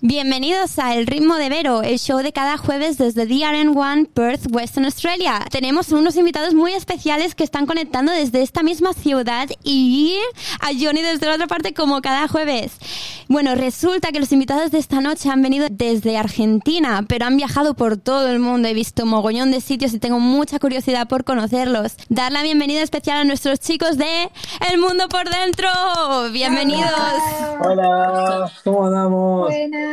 Bienvenidos a El Ritmo de Vero, el show de cada jueves desde DRN1 Perth, Western Australia. Tenemos unos invitados muy especiales que están conectando desde esta misma ciudad y a Johnny desde la otra parte como cada jueves. Bueno, resulta que los invitados de esta noche han venido desde Argentina, pero han viajado por todo el mundo. He visto mogollón de sitios y tengo mucha curiosidad por conocerlos. Dar la bienvenida especial a nuestros chicos de El Mundo por Dentro. Bienvenidos. Hola, ¿cómo andamos? Buenas.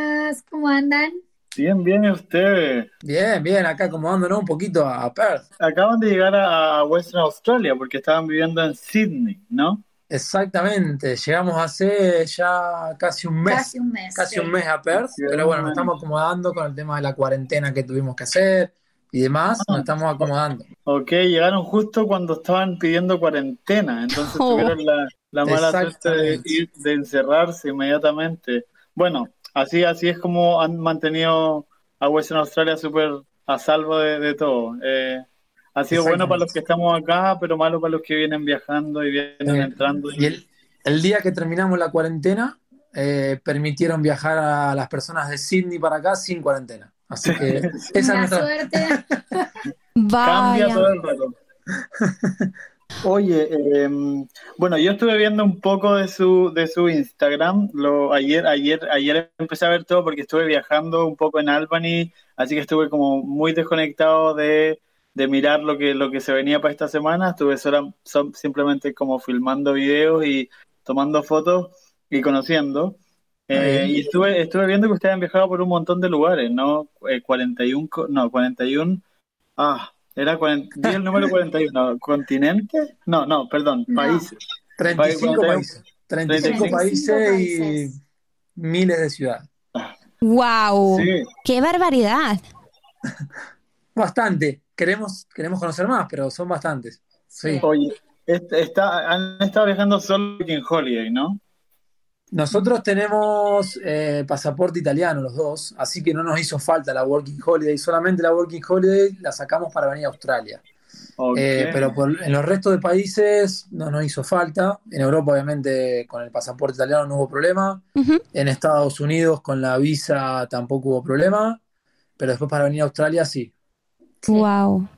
¿Cómo andan? Bien, bien, ¿y ustedes? Bien, bien, acá acomodándonos un poquito a Perth. Acaban de llegar a Western Australia porque estaban viviendo en Sydney, ¿no? Exactamente, llegamos hace ya casi un mes. Casi un mes. Casi sí. un mes a Perth, Sí, pero bueno, nos estamos acomodando con el tema de la cuarentena que tuvimos que hacer y demás, Ah. nos estamos acomodando. Ok, llegaron justo cuando estaban pidiendo cuarentena, entonces Oh. tuvieron la, la mala suerte de, de encerrarse inmediatamente. Bueno, así, así es como han mantenido a Western Australia súper a salvo de, de todo. Eh, ha sido bueno para los que estamos acá, pero malo para los que vienen viajando y vienen Eh, entrando. Y el, el día que terminamos la cuarentena, eh, permitieron viajar a las personas de Sydney para acá sin cuarentena. Así que esa es nuestra... suerte. Cambia todo el rato. Oye, eh, bueno, yo estuve viendo un poco de su de su Instagram. Lo, ayer, ayer, ayer empecé a ver todo porque estuve viajando un poco en Albany, así que estuve como muy desconectado de, de mirar lo que lo que se venía para esta semana. Estuve sola- so- simplemente como filmando videos y tomando fotos y conociendo. Eh, y estuve estuve viendo que ustedes han viajado por un montón de lugares, ¿no? Eh, 41, co- no, 41 Ah, era 40, di el número 41. ¿Continente? No, no, perdón, No. países. 35 Cuarenta y un- países. 35 35 países y países. miles de ciudades. Wow. Sí, Qué barbaridad. Bastante. Queremos, queremos conocer más, pero son bastantes. Sí. oye, est- está, han estado viajando solo en Holiday, ¿no? Nosotros tenemos eh, pasaporte italiano los dos, así que no nos hizo falta la Working Holiday. Solamente la Working Holiday la sacamos para venir a Australia. Eh, pero por- en los restos de países no nos hizo falta. En Europa, obviamente, con el pasaporte italiano no hubo problema. En Estados Unidos, con la visa tampoco hubo problema. Pero después para venir a Australia, sí. Wow.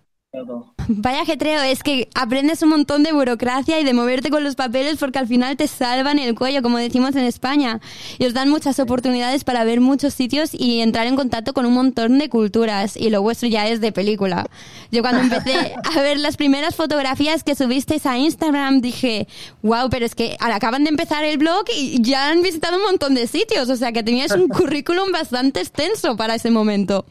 Vaya ajetreo, es que aprendes un montón de burocracia y de moverte con los papeles porque al final te salvan el cuello, como decimos en España. Y os dan muchas oportunidades para ver muchos sitios y entrar en contacto con un montón de culturas. Y lo vuestro ya es de película. Yo cuando empecé a ver las primeras fotografías que subisteis a Instagram dije, wow, pero es que acaban de empezar el blog y ya han visitado un montón de sitios. O sea que teníais un currículum bastante extenso para ese momento.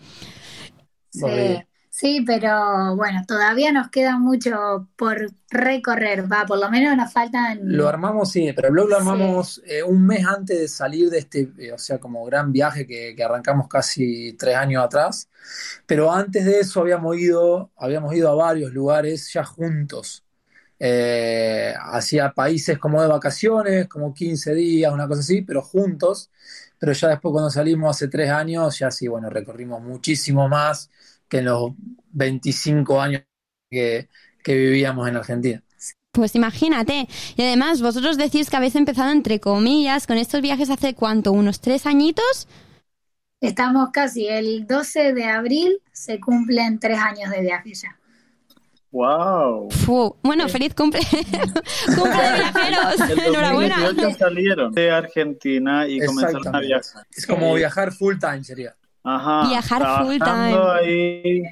Sí. Sí, pero bueno, todavía nos queda mucho por recorrer, va, por lo menos nos faltan. Lo armamos, sí, pero el blog lo Sí. armamos eh, un mes antes de salir de este, eh, o sea, como gran viaje que, que arrancamos casi tres años atrás. Pero antes de eso habíamos ido, habíamos ido a varios lugares ya juntos, eh, hacia países como de vacaciones, como 15 días, una cosa así, pero juntos. Pero ya después cuando salimos hace tres años, ya sí, bueno, recorrimos muchísimo más que en los 25 años que, que vivíamos en Argentina. Pues imagínate. Y además, vosotros decís que habéis empezado entre comillas con estos viajes hace cuánto, unos tres añitos. Estamos casi el 12 de abril, se cumplen tres años de viaje ya. Wow. Fu. Bueno, feliz cumple. cumple de viajeros. El Enhorabuena. 2018 salieron de Argentina y comenzaron a viajar. Es como viajar full time sería. Ajá. Viajar full time. ahí,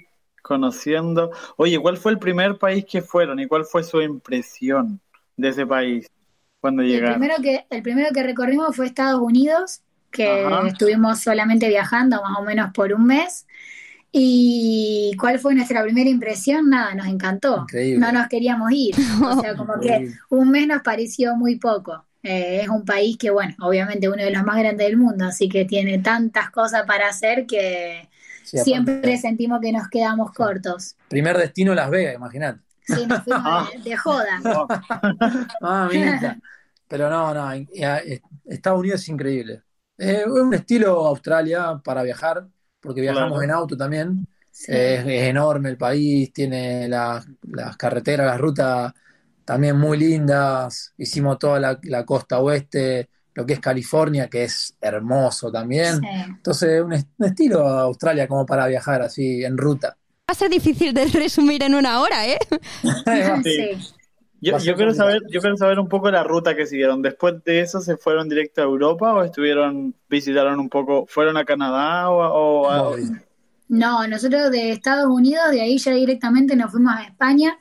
conociendo. Oye, ¿cuál fue el primer país que fueron y cuál fue su impresión de ese país cuando El llegaron? primero que, el primero que recorrimos fue Estados Unidos, que Ajá. estuvimos solamente viajando más o menos por un mes. ¿Y cuál fue nuestra primera impresión? Nada, nos encantó. Increíble. No nos queríamos ir. O sea, como que un mes nos pareció muy poco. Eh, es un país que, bueno, obviamente uno de los más grandes del mundo, así que tiene tantas cosas para hacer que Sí, aparte, siempre sentimos que nos quedamos cortos. primer destino Las Vegas, imagínate. Sí, nos fuimos de, de joda. Oh, Ah, mira. Pero no, no, eh, Estados Unidos es increíble. Es un estilo Australia para viajar, porque viajamos Claro. en auto también. Sí. Es, es enorme el país, tiene las, las carreteras, las rutas también muy lindas. Hicimos toda la, la costa oeste, lo que es California, que es hermoso también. Sí. Entonces, un, est- un estilo Australia como para viajar así en ruta. Va a ser difícil de resumir en una hora, ¿eh? Sí. Yo, yo quiero saber, yo quiero saber un poco la ruta que siguieron. Después de eso, ¿se fueron directo a Europa o estuvieron, visitaron un poco, fueron a Canadá o, a- o a-. No, nosotros de Estados Unidos, de ahí ya directamente nos fuimos a España,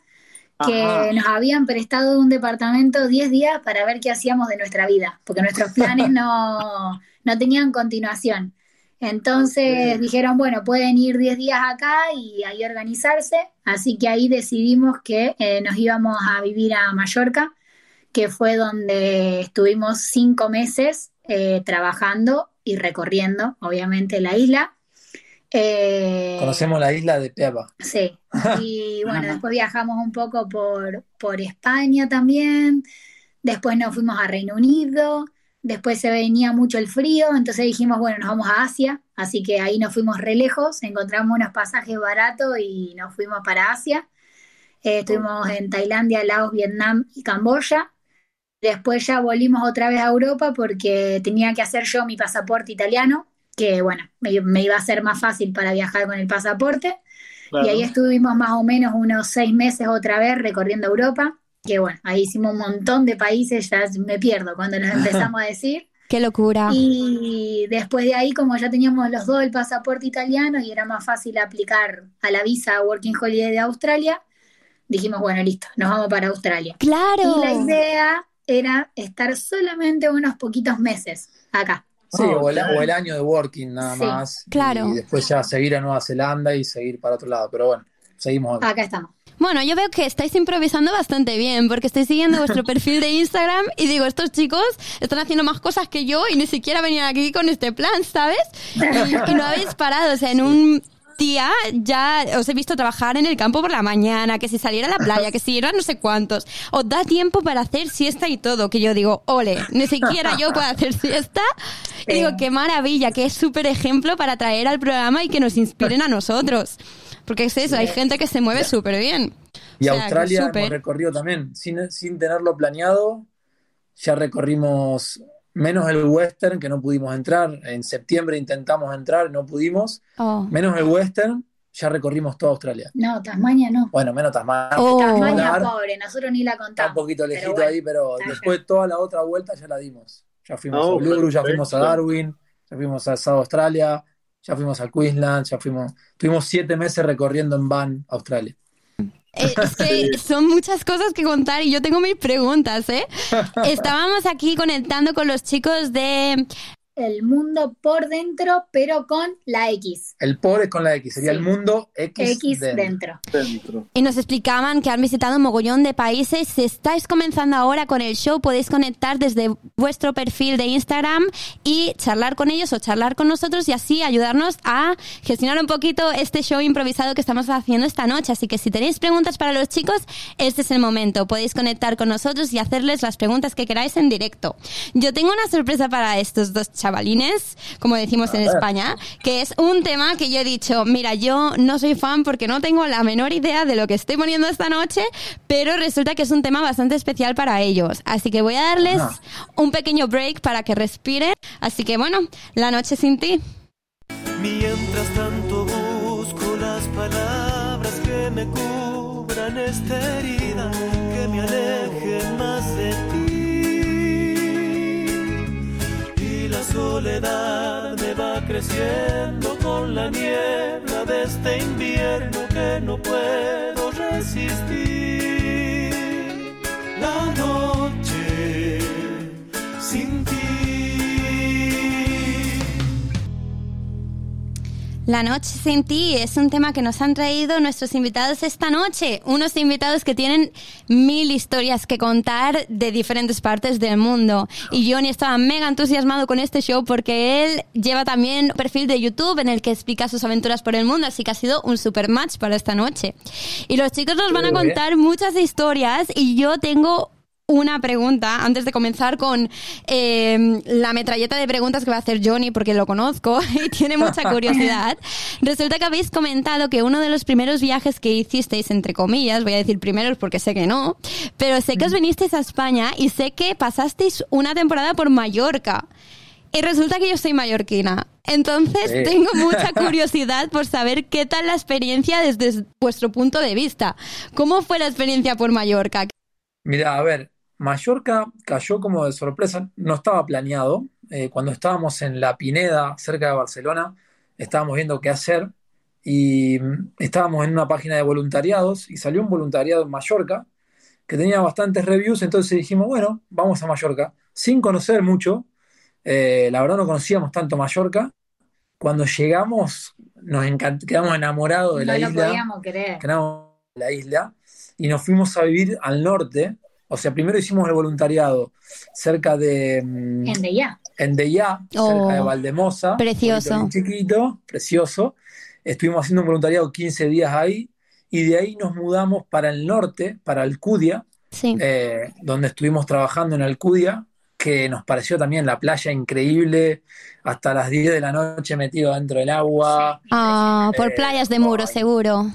que Ajá. nos habían prestado un departamento 10 días para ver qué hacíamos de nuestra vida, porque nuestros planes no, no tenían continuación. Entonces dijeron, bueno, pueden ir 10 días acá y ahí organizarse, así que ahí decidimos que eh, nos íbamos a vivir a Mallorca, que fue donde estuvimos cinco meses eh, trabajando y recorriendo, obviamente, la isla. Eh, Conocemos la isla de Peapa. Sí, y bueno, después viajamos un poco por, por España también, después nos fuimos a Reino Unido, después se venía mucho el frío, entonces dijimos, bueno, nos vamos a Asia, así que ahí nos fuimos re lejos, encontramos unos pasajes baratos y nos fuimos para Asia. Eh, estuvimos en Tailandia, Laos, Vietnam y Camboya. Después ya volvimos otra vez a Europa porque tenía que hacer yo mi pasaporte italiano, que bueno, me, me iba a ser más fácil para viajar con el pasaporte. Claro. Y ahí estuvimos más o menos unos seis meses otra vez recorriendo Europa, que bueno, ahí hicimos un montón de países, ya me pierdo cuando los empezamos a decir. Qué locura. Y después de ahí, como ya teníamos los dos el pasaporte italiano y era más fácil aplicar a la visa Working Holiday de Australia, dijimos, bueno, listo, nos vamos para Australia. Claro. Y la idea era estar solamente unos poquitos meses acá. Sí, o, el, o el año de working nada Sí, más. claro. Y después ya seguir a Nueva Zelanda y seguir para otro lado. Pero bueno, seguimos acá. Acá estamos. Bueno, yo veo que estáis improvisando bastante bien, porque estoy siguiendo vuestro perfil de Instagram y digo, estos chicos están haciendo más cosas que yo y ni siquiera venían aquí con este plan, ¿sabes? Y, y no habéis parado, o sea, en un día ya os he visto trabajar en el campo por la mañana, que si saliera a la playa, que si eran no sé cuántos. Os da tiempo para hacer siesta y todo, que yo digo, ole, ni siquiera yo puedo hacer siesta. Y digo, qué maravilla, qué súper ejemplo para traer al programa y que nos inspiren a nosotros. Porque es eso, hay gente que se mueve súper bien. Y O sea, Australia hemos recorrido también, sin, sin tenerlo planeado, ya recorrimos menos el western, que no pudimos entrar. En septiembre intentamos entrar, no pudimos. Oh. Menos el western, ya recorrimos toda Australia. No, Tasmania no. Bueno, menos Tasmania. Oh. Tasmania pobre, nosotros ni la Está contamos. un poquito lejito bueno, ahí, pero está después toda la otra vuelta ya la dimos. Ya fuimos Oh, a Uluru, ya fuimos a. Darwin, ya fuimos a South Australia, ya fuimos a Queensland, ya fuimos, tuvimos siete meses recorriendo en van Australia. Eh, Es que son muchas cosas que contar y yo tengo mis preguntas, ¿eh? Estábamos aquí conectando con los chicos de... El mundo por dentro, pero con la X. El por es con la X, sería Sí. el mundo X, X dentro. dentro. Dentro. Y nos explicaban que han visitado un mogollón de países. Si estáis comenzando ahora con el show, podéis conectar desde vuestro perfil de Instagram y charlar con ellos o charlar con nosotros y así ayudarnos a gestionar un poquito este show improvisado que estamos haciendo esta noche. Así que si tenéis preguntas para los chicos, este es el momento. Podéis conectar con nosotros y hacerles las preguntas que queráis en directo. Yo tengo una sorpresa para estos dos chavalines, como decimos en. España, que es un tema que yo he dicho, mira, yo no soy fan porque no tengo la menor idea de lo que estoy poniendo esta noche, pero resulta que es un tema bastante especial para ellos. Así que voy a darles Ajá. un pequeño break para que respiren. Así que bueno, la noche sin ti. Mientras tanto busco las palabras que me cubran esta soledad me va creciendo con la niebla de este invierno que no puedo resistir. La noche sin ti es un tema que nos han traído nuestros invitados esta noche. Unos invitados que tienen mil historias que contar de diferentes partes del mundo. Y Johnny estaba mega entusiasmado con este show porque él lleva también un perfil de YouTube en el que explica sus aventuras por el mundo. Así que ha sido un super match para esta noche. Y los chicos nos van a contar muchas historias y yo tengo una pregunta antes de comenzar con eh, la metralleta de preguntas que va a hacer Johnny, porque lo conozco y tiene mucha curiosidad. Resulta que habéis comentado que uno de los primeros viajes que hicisteis, entre comillas, voy a decir primeros porque sé que no, pero sé que os vinisteis a España y sé que pasasteis una temporada por Mallorca. Y resulta que yo soy mallorquina. Entonces Sí. tengo mucha curiosidad por saber qué tal la experiencia desde vuestro punto de vista. ¿Cómo fue la experiencia por Mallorca? Mira, a ver, Mallorca cayó como de sorpresa, no estaba planeado. Eh, cuando estábamos en La Pineda, cerca de Barcelona, estábamos viendo qué hacer y mm, estábamos en una página de voluntariados y salió un voluntariado en Mallorca que tenía bastantes reviews, entonces dijimos, bueno, vamos a Mallorca, sin conocer mucho. Eh, la verdad no conocíamos tanto Mallorca. Cuando llegamos, nos quedamos enamorados de No la lo isla podíamos creer. quedamos la isla y nos fuimos a vivir al norte. O sea, primero hicimos el voluntariado cerca de mm, En Oh, cerca de Valdemosa. precioso. bien chiquito, precioso. Estuvimos haciendo un voluntariado 15 días ahí y de ahí nos mudamos para el norte, para Alcudia, Sí. eh, donde estuvimos trabajando en Alcudia, que nos pareció también la playa increíble, hasta las 10 de la noche metido dentro del agua. Ah, por Eh, playas de muro, ay. seguro.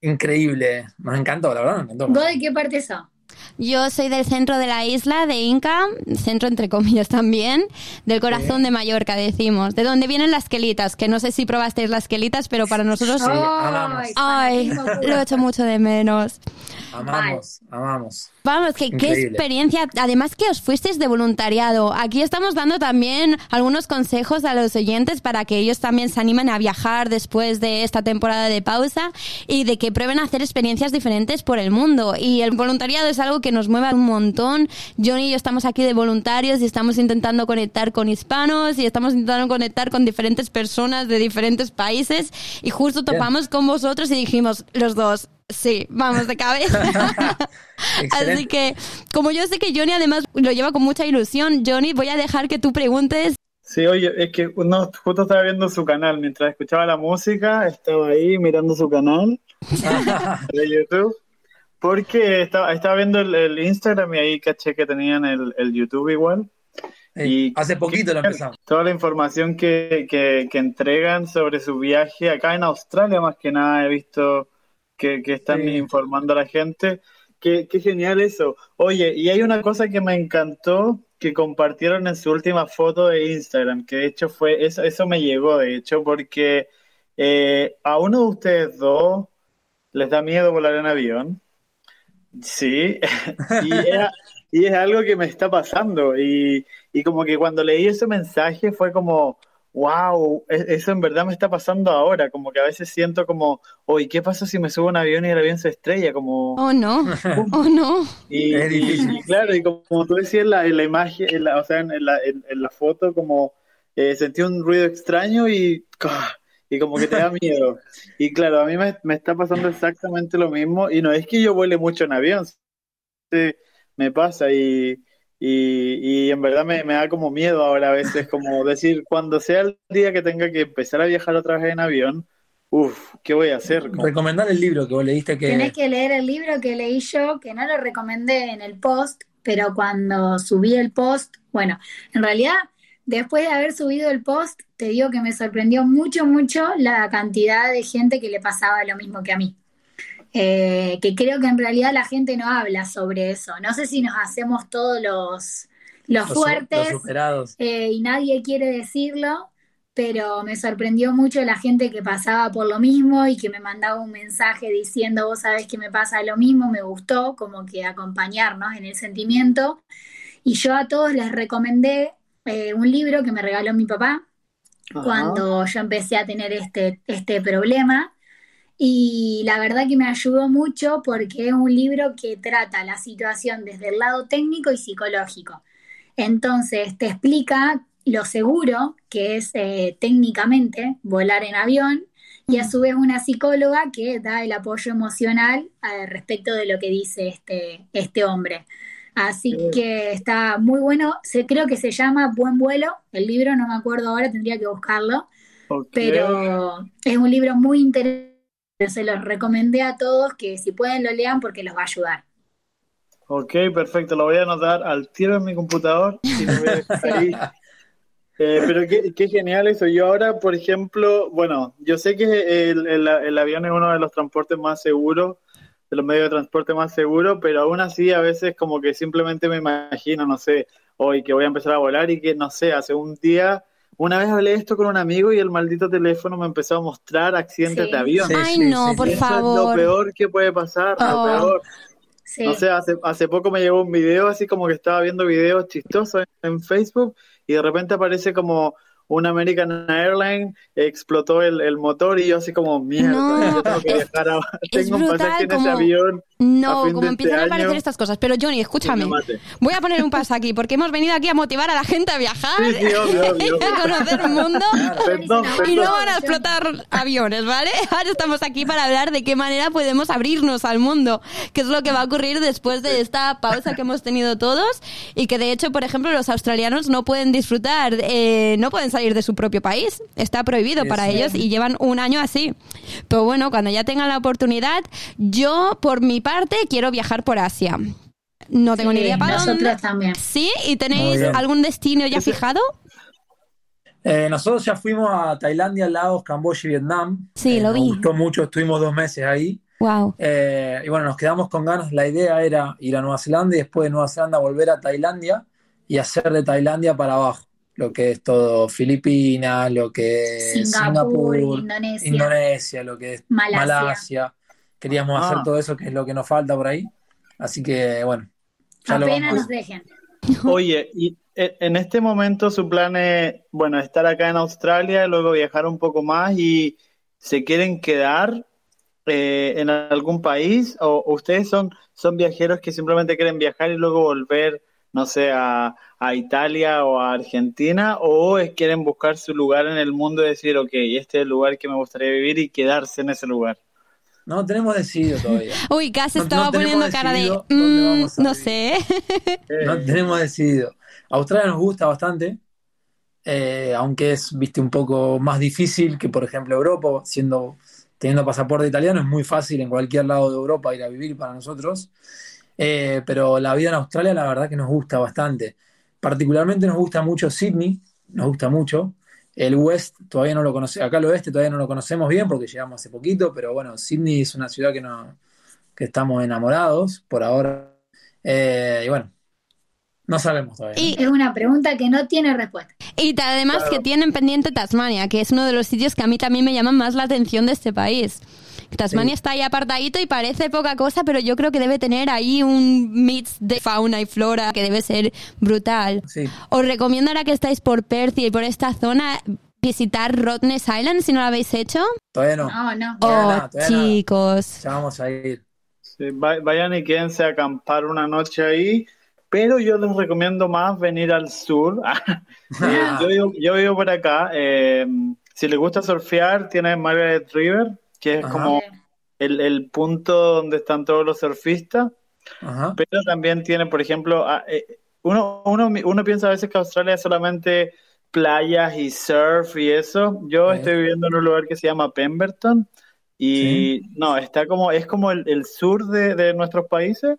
Increíble, nos encantó, la verdad, nos encantó. ¿Vos de qué parte sos? Yo soy del centro de la isla, de Inca, centro entre comillas también, del corazón de Mallorca, decimos. De donde vienen las quelitas, que no sé si probasteis las quelitas, pero para nosotros... Sí, amamos. Ay, lo he hecho mucho de menos. Amamos, amamos. Vamos, que, qué experiencia. Además que os fuisteis de voluntariado. Aquí estamos dando también algunos consejos a los oyentes para que ellos también se animen a viajar después de esta temporada de pausa y de que prueben a hacer experiencias diferentes por el mundo. Y el voluntariado es algo que nos mueve un montón. Johnny y yo estamos aquí de voluntarios y estamos intentando conectar con hispanos y estamos intentando conectar con diferentes personas de diferentes países y justo topamos con vosotros y dijimos los dos, sí, vamos de cabeza. Así que, como yo sé que Johnny además lo lleva con mucha ilusión, Johnny, voy a dejar que tú preguntes. Sí, oye, es que uno justo estaba viendo su canal mientras escuchaba la música, estaba ahí mirando su canal de YouTube, porque estaba, estaba viendo el, el Instagram y ahí caché que tenían el, el YouTube igual. Y- hace poquito lo empezamos. Toda la información que, que, que entregan sobre su viaje acá en Australia, más que nada, he visto que, que están Sí. informando a la gente. Qué, qué genial eso. Oye, y hay una cosa que me encantó que compartieron en su última foto de Instagram, que de hecho fue, eso, eso me llegó, de hecho, porque eh, a uno de ustedes dos les da miedo volar en avión. Sí, y es, y es algo que me está pasando. Y, y como que cuando leí ese mensaje fue como, wow, eso en verdad me está pasando ahora. Como que a veces siento como, oye, ¿qué pasa si me subo a un avión y el avión se estrella? Como, Oh no, oh no. y, Es difícil. y- y claro, y como, como tú decías en la, en la imagen, en la- o sea, en, la, en- en la foto, como eh, sentí un ruido extraño y, ¡ca! y como que te da miedo. Y claro, a mí me, me está pasando exactamente lo mismo. Y no es que yo vuele mucho en avión, sí, me pasa y, y, y en verdad me, me da como miedo ahora a veces, como decir, cuando sea el día que tenga que empezar a viajar otra vez en avión, uff, ¿qué voy a hacer? Como- Recomendar el libro que vos leíste que Tenés que leer el libro que leí yo, que no lo recomendé en el post, pero cuando subí el post, bueno, en realidad, después de haber subido el post, te digo que me sorprendió mucho, mucho la cantidad de gente que le pasaba lo mismo que a mí. Eh, que creo que en realidad la gente no habla sobre eso. No sé si nos hacemos todos los, los fuertes los superados. eh, y nadie quiere decirlo, pero me sorprendió mucho la gente que pasaba por lo mismo y que me mandaba un mensaje diciendo, vos sabés que me pasa lo mismo, me gustó, como que acompañarnos en el sentimiento. Y yo a todos les recomendé eh, un libro que me regaló mi papá Ajá. cuando yo empecé a tener este, este problema. Y la verdad que me ayudó mucho porque es un libro que trata la situación desde el lado técnico y psicológico. Entonces te explica lo seguro que es eh, técnicamente volar en avión y a su vez una psicóloga que da el apoyo emocional eh, respecto de lo que dice este, este hombre. Así Sí. que está muy bueno, se, creo que se llama Buen Vuelo, el libro no me acuerdo ahora, tendría que buscarlo, pero es un libro muy interesante, se los recomendé a todos que si pueden lo lean porque los va a ayudar. Ok, perfecto, lo voy a anotar al tiro en mi computador y lo voy a dejar ahí. Eh, pero qué, qué, genial eso. Yo ahora, por ejemplo, bueno, yo sé que el, el, el, avión es uno de los transportes más seguros, de los medios de transporte más seguros, pero aún así a veces como que simplemente me imagino, no sé, hoy que voy a empezar a volar y que, no sé, hace un día, una vez hablé esto con un amigo y el maldito teléfono me empezó a mostrar accidentes Sí. de avión. Sí, Ay, sí, no, sí, por. Eso es lo favor. peor que puede pasar, Oh. lo peor. Sí. No sé, hace, hace poco me llegó un video así como que estaba viendo videos chistosos en, en Facebook y de repente aparece como un American Airlines explotó el, el motor y yo así como mierda, No, yo tengo que es- viajar a, tengo un brutal pasaje en ese como- avión. a No, como de empiezan este a aparecer año, estas cosas. Pero Johnny, escúchame. que. Voy a poner un paso aquí porque hemos venido aquí a motivar a la gente a viajar Sí, sí, obvio, obvio, y a conocer el mundo. Perdón, Y perdón. no van a explotar aviones, ¿vale? Ahora estamos aquí para hablar de qué manera podemos abrirnos al mundo, qué es lo que va a ocurrir después de esta pausa que hemos tenido todos y que de hecho, por ejemplo, los australianos no pueden disfrutar, eh, no pueden salir de su propio país, está prohibido para ellos y llevan un año así. Pero bueno, cuando ya tengan la oportunidad, yo por mi parte quiero viajar por Asia. No tengo ni idea para nosotros dónde. también. ¿Sí? ¿Y tenéis algún destino ya Ese- fijado? Eh, nosotros ya fuimos a Tailandia, Laos, Camboya y Vietnam. Sí, Eh, lo nos vi. gustó mucho, estuvimos dos meses ahí. Wow. Eh, y bueno, nos quedamos con ganas. La idea era ir a Nueva Zelanda y después de Nueva Zelanda volver a Tailandia y hacer de Tailandia para abajo. Lo que es todo Filipinas, lo que es Singapur, Singapur, Indonesia. Indonesia, lo que es Malasia. Malasia. Queríamos Ah. hacer todo eso, que es lo que nos falta por ahí. Así que bueno, ya lo Apenas vamos. nos dejen. Oye, y e- en este momento su plan es, bueno, estar acá en Australia, luego viajar un poco más y se quieren quedar eh, en algún país o ustedes son, son viajeros que simplemente quieren viajar y luego volver, no sé, a, a Italia o a Argentina o es- quieren buscar su lugar en el mundo y decir, ok, este es el lugar que me gustaría vivir y quedarse en ese lugar. No tenemos decidido todavía. Uy, Cas No- estaba no poniendo cara de. "Mm, no vivir". sé. No tenemos decidido. Australia nos gusta bastante, eh, aunque es, viste, un poco más difícil que, por ejemplo, Europa, siendo, teniendo pasaporte italiano, es muy fácil en cualquier lado de Europa ir a vivir para nosotros. Eh, pero la vida en Australia, la verdad que nos gusta bastante. Particularmente nos gusta mucho Sydney, nos gusta mucho. El West todavía no lo conocemos, acá el oeste todavía no lo conocemos bien porque llegamos hace poquito, pero bueno, Sydney es una ciudad que, no, que estamos enamorados por ahora. Eh, y bueno, no sabemos todavía. Y, Es una pregunta que no tiene respuesta. y además Claro. que tienen pendiente Tasmania, que es uno de los sitios que a mí también me llaman más la atención de este país. Tasmania Sí. está ahí apartadito y parece poca cosa, pero yo creo que debe tener ahí un mix de fauna y flora que debe ser brutal. Sí. Os recomiendo ahora que estáis por Perth y por esta zona visitar Rottnest Island si no lo habéis hecho. Todavía no. No, no. Oh, nada, chicos. Ya vamos a ir. Sí, vayan y quédense a acampar una noche ahí, pero yo les recomiendo más venir al sur. Yo, vivo, yo vivo por acá. eh, si les gusta surfear, tiene Margaret River, que es Ajá. como el, el punto donde están todos los surfistas, Ajá. pero también tiene, por ejemplo, ah, eh, uno, uno, uno piensa a veces que Australia es solamente playas y surf y eso. Yo estoy viviendo en un lugar que se llama Pemberton y no, está como, es como el, el sur de, de nuestros países.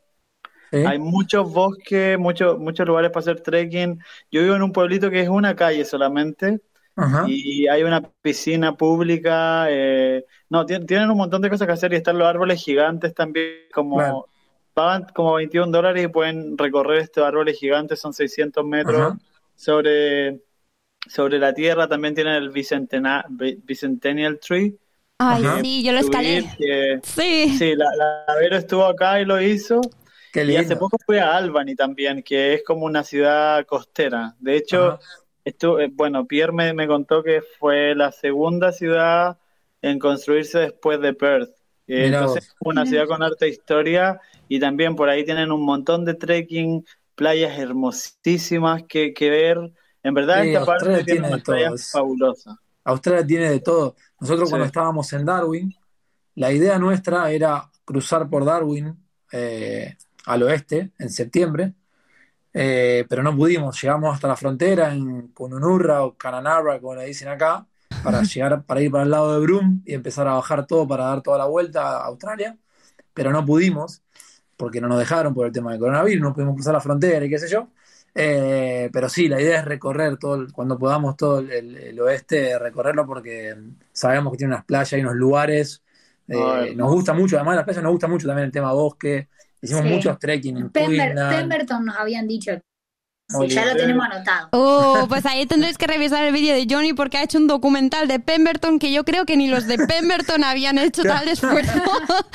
Sí. Hay muchos bosques, muchos, muchos lugares para hacer trekking. Yo vivo en un pueblito que es una calle solamente Ajá. y hay una piscina pública. eh, no, tien- tienen un montón de cosas que hacer y están los árboles gigantes también, como Claro. pagan como 21 dólares y pueden recorrer estos árboles gigantes, son 600 metros Ajá. sobre, sobre la tierra. También tienen el Bicentena- Bi- Bicentennial Tree. Ay, Ajá. sí, yo lo escalé. que- Sí. sí, la, la Vero estuvo acá y lo hizo. Qué Y hace poco fui a Albany también, que es como una ciudad costera. De hecho, Ajá. Estu- eh, bueno, Pierre me, me contó que fue la segunda ciudad en construirse después de Perth. Eh, entonces, vos. una ciudad con harta historia y también por ahí tienen un montón de trekking, playas hermosísimas que, que ver. En verdad, Sí, esta parte Australia tiene tiene de unas todo, playas es- fabulosas. Australia tiene de todo. Nosotros Sí. cuando estábamos en Darwin, la idea nuestra era cruzar por Darwin eh, al oeste en septiembre, eh, pero no pudimos. Llegamos hasta la frontera en Kununurra o Cananarra, como le dicen acá, para llegar, para ir para el lado de Broome y empezar a bajar todo para dar toda la vuelta a Australia, pero no pudimos. porque no nos dejaron por el tema del coronavirus, no pudimos cruzar la frontera y qué sé yo. Eh, pero sí, la idea es recorrer todo, el- cuando podamos todo el, el oeste, recorrerlo porque sabemos que tiene unas playas y unos lugares. eh, nos gusta mucho, además de las playas nos gusta mucho también el tema bosque. Hicimos Sí. muchos trekking en Pember-. Pemberton nos habían dicho. Sí, ya lo tenemos anotado. Oh, pues ahí tendréis que revisar el vídeo de Johnny porque ha hecho un documental de Pemberton que yo creo que ni los de Pemberton habían hecho tal esfuerzo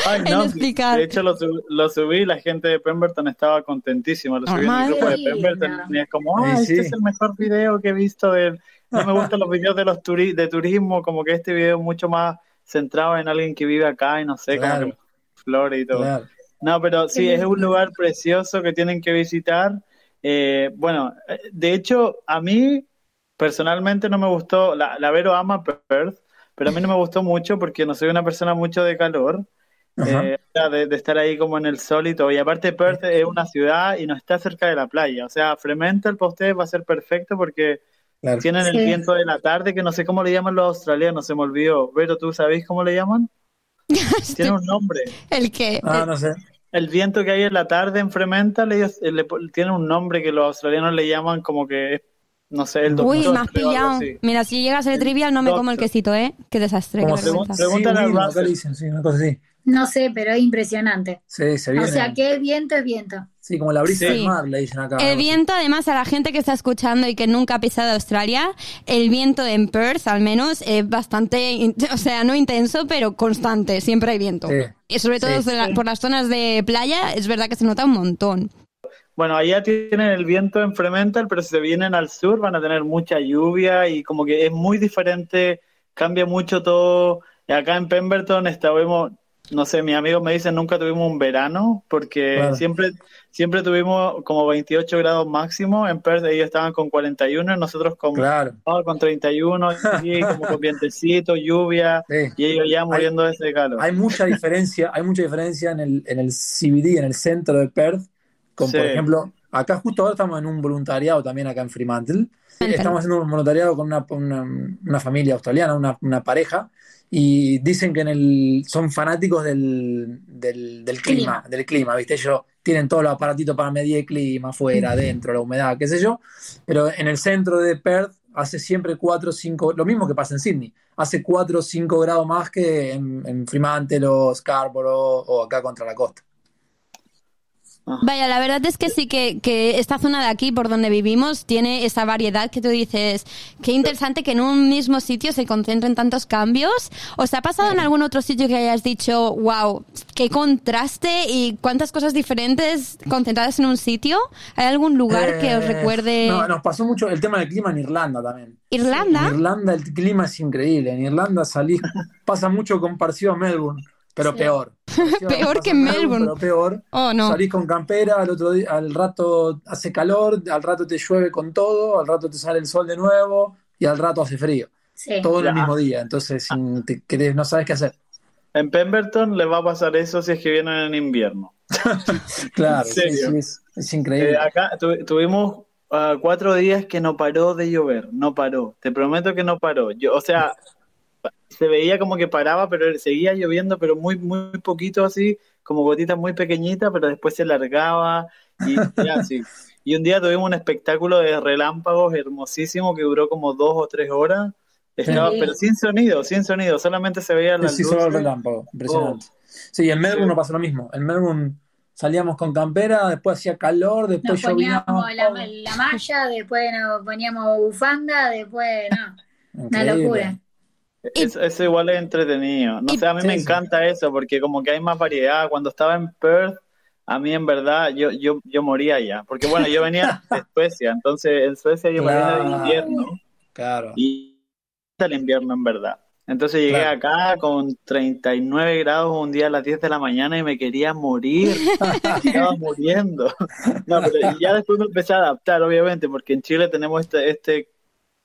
Ay, en no, explicar. De hecho, lo, sub- lo subí y la gente de Pemberton estaba contentísima. Lo subí en el grupo de Pemberton no. y es como, ah, Sí, este es el mejor video que he visto de No me gustan los videos de los turi de turismo, como que este video es mucho más centrado en alguien que vive acá y no sé, Claro. como que flores y todo. Claro. No, pero sí, es un lugar precioso que tienen que visitar. Eh, bueno, eh, de hecho, a mí personalmente no me gustó, la, la Vero ama Perth, pero a mí no me gustó mucho porque no soy una persona mucho de calor, eh, de, de estar ahí como en el sol y todo. Y aparte Perth es una ciudad y no está cerca de la playa. O sea, Fremantle para ustedes va a ser perfecto porque Claro. tienen el Sí. viento de la tarde, que no sé cómo le llaman los australianos, se me olvidó. Vero, ¿tú sabéis cómo le llaman? Tiene un nombre. El que. Ah, no sé. El viento que hay en la tarde en Fremantle, ellos le, tiene un nombre que los australianos le llaman como que es, no sé, el doctor. Uy, me has creo, algo pillado. Mira, si llega a ser trivial, no me como el quesito, ¿eh? Qué desastre, qué Como Pregúntale a Russell. sí, una cosa así. No sé, pero es impresionante. Sí, se O viene. sea, que viento es viento. Sí, como la brisa Sí. del mar, le dicen acá. El viento, además, a la gente que está escuchando y que nunca ha pisado Australia, el viento en Perth, al menos, es bastante, o sea, no intenso, pero constante. Siempre hay viento. Sí. Y sobre todo Sí. de la- por las zonas de playa, es verdad que se nota un montón. Bueno, allá tienen el viento en Fremantle, pero si se vienen al sur van a tener mucha lluvia y como que es muy diferente, cambia mucho todo. Y acá en Pemberton estábamos, no sé, mis amigos me dicen nunca tuvimos un verano porque Claro. siempre siempre tuvimos como 28 grados máximo. En Perth ellos estaban con 41 y nosotros con, Claro. oh, con 31, y como con vientecito, lluvia Sí. y ellos ya muriendo de ese calor. Hay mucha diferencia, hay mucha diferencia en el, en el CBD, en el centro de Perth, con por ejemplo, acá justo ahora estamos en un voluntariado también acá en Fremantle. Estamos haciendo un voluntariado con una, una, una familia australiana, una, una pareja, y dicen que en el, son fanáticos del, del, del clima, Clima. del clima, ¿viste? Ellos tienen todos los aparatitos para medir el clima, afuera, adentro, la humedad, qué sé yo, pero en el centro de Perth hace siempre 4 o 5, lo mismo que pasa en Sydney, hace 4 o 5 grados más que en, en Fremantle o Scarborough o acá contra la costa. Vaya, la verdad es que sí que, que esta zona de aquí, por donde vivimos, tiene esa variedad que tú dices, qué interesante que en un mismo sitio se concentren tantos cambios. ¿Os ha pasado en algún otro sitio que hayas dicho, wow, qué contraste y cuántas cosas diferentes concentradas en un sitio? ¿Hay algún lugar que os Eh, recuerde No, nos pasó mucho el tema del clima en Irlanda también. Irlanda? En Irlanda el clima es increíble. En Irlanda salís, pasa mucho con parecido a Melbourne, pero Sí. peor. Peor que en Melbourne. Pero peor. Oh, no. Salís con campera, al otro día, al rato hace calor, al rato te llueve con todo, al rato te sale el sol de nuevo y al rato hace frío. Sí. Todo en el mismo día. Entonces sin- te querés- no sabes qué hacer. En Pemberton les va a pasar eso si es que vienen en invierno. Claro, ¿En sí, serio? sí, es, es increíble. Eh, acá tu- tuvimos ah, cuatro días que no paró de llover, no paró. Te prometo que no paró. Yo, o sea, se veía como que paraba, pero seguía lloviendo, pero muy, muy poquito así, como gotitas muy pequeñitas, pero después se largaba y ya así. Y un día tuvimos un espectáculo de relámpagos hermosísimo que duró como dos o tres horas. Estaba, Sí. pero sin sonido, sin sonido, solamente se veían Sí, las sí, solo el relámpago. Impresionante. Oh. Sí, en Melbourne Sí. no pasó lo mismo. En Melbourne salíamos con campera, después hacía calor, después Nos llovía. poníamos la, la malla, después nos poníamos bufanda, después no. Una locura. Eso, eso igual es entretenido. No sé, a mí me encanta eso porque como que hay más variedad. Cuando estaba en Perth, a mí en verdad yo, yo, yo moría ya. Porque bueno, yo venía de Suecia, entonces en Suecia yo venía de Claro. invierno Claro. y el invierno en verdad. Entonces llegué Claro. acá con 39 grados un día a las 10 de la mañana y me quería morir. Estaba muriendo. No, pero ya después me empecé a adaptar, obviamente, porque en Chile tenemos este, este,